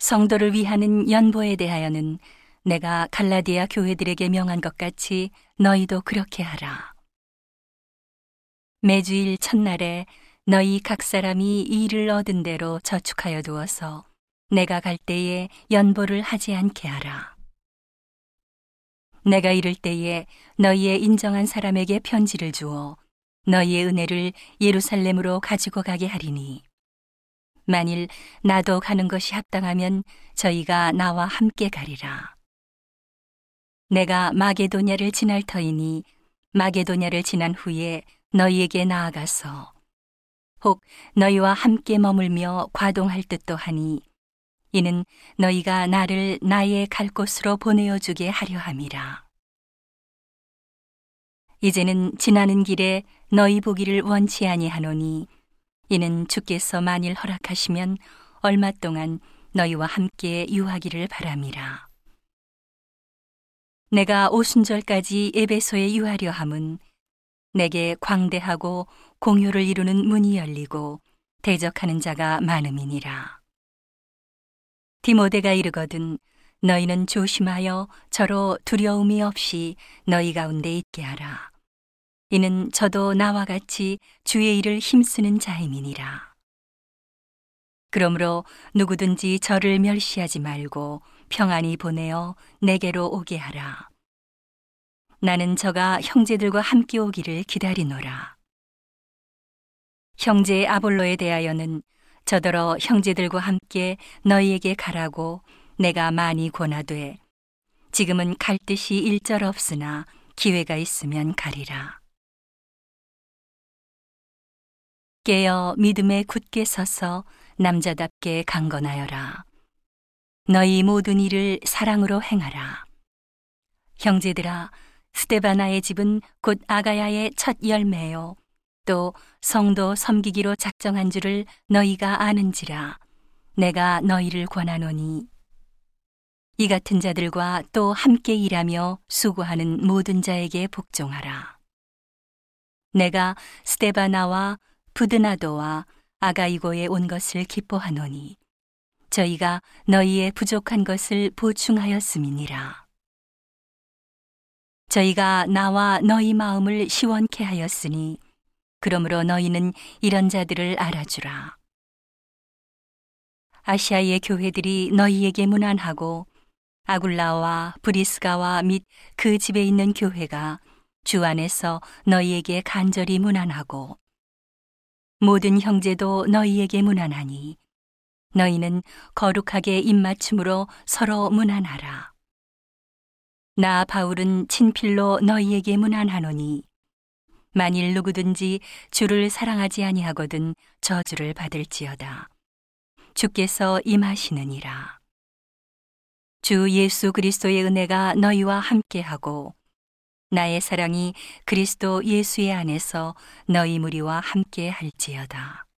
성도를 위하는 연보에 대하여는 내가 갈라디아 교회들에게 명한 것 같이 너희도 그렇게 하라. 매주일 첫날에 너희 각 사람이 일을 얻은 대로 저축하여 두어서 내가 갈 때에 연보를 하지 않게 하라. 내가 이를 때에 너희의 인정한 사람에게 편지를 주어 너희의 은혜를 예루살렘으로 가지고 가게 하리니 만일 나도 가는 것이 합당하면 저희가 나와 함께 가리라. 내가 마게도냐를 지날 터이니 마게도냐를 지난 후에 너희에게 나아가서 혹 너희와 함께 머물며 과동할 듯도 하니 이는 너희가 나를 나의 갈 곳으로 보내어 주게 하려 함이라. 이제는 지나는 길에 너희 보기를 원치 아니하노니 이는 주께서 만일 허락하시면 얼마 동안 너희와 함께 유하기를 바람이라. 내가 오순절까지 에베소에 유하려 함은 내게 광대하고 공효를 이루는 문이 열리고 대적하는 자가 많음이니라. 디모데가 이르거든 너희는 조심하여 저로 두려움이 없이 너희 가운데 있게 하라. 이는 저도 나와 같이 주의 일을 힘쓰는 자임이니라. 그러므로 누구든지 저를 멸시하지 말고 평안히 보내어 내게로 오게 하라. 나는 저가 형제들과 함께 오기를 기다리노라. 형제 아볼로에 대하여는 저더러 형제들과 함께 너희에게 가라고 내가 많이 권하되 지금은 갈 뜻이 일절 없으나 기회가 있으면 가리라. 깨어 믿음에 굳게 서서 남자답게 강건하여라. 너희 모든 일을 사랑으로 행하라. 형제들아, 스테바나의 집은 곧 아가야의 첫 열매요. 또 성도 섬기기로 작정한 줄을 너희가 아는지라. 내가 너희를 권하노니. 이 같은 자들과 또 함께 일하며 수고하는 모든 자에게 복종하라. 내가 스테바나와 부드나도와 아가이고에 온 것을 기뻐하노니 저희가 너희의 부족한 것을 보충하였음이니라. 저희가 나와 너희 마음을 시원케 하였으니 그러므로 너희는 이런 자들을 알아주라. 아시아의 교회들이 너희에게 무난하고 아굴라와 브리스가와 및 그 집에 있는 교회가 주 안에서 너희에게 간절히 무난하고 모든 형제도 너희에게 무난하니 너희는 거룩하게 입맞춤으로 서로 무난하라. 나 바울은 친필로 너희에게 무난하노니 만일 누구든지 주를 사랑하지 아니하거든 저주를 받을지어다. 주께서 임하시느니라. 주 예수 그리스도의 은혜가 너희와 함께하고 나의 사랑이 그리스도 예수의 안에서 너희 무리와 함께 할지어다.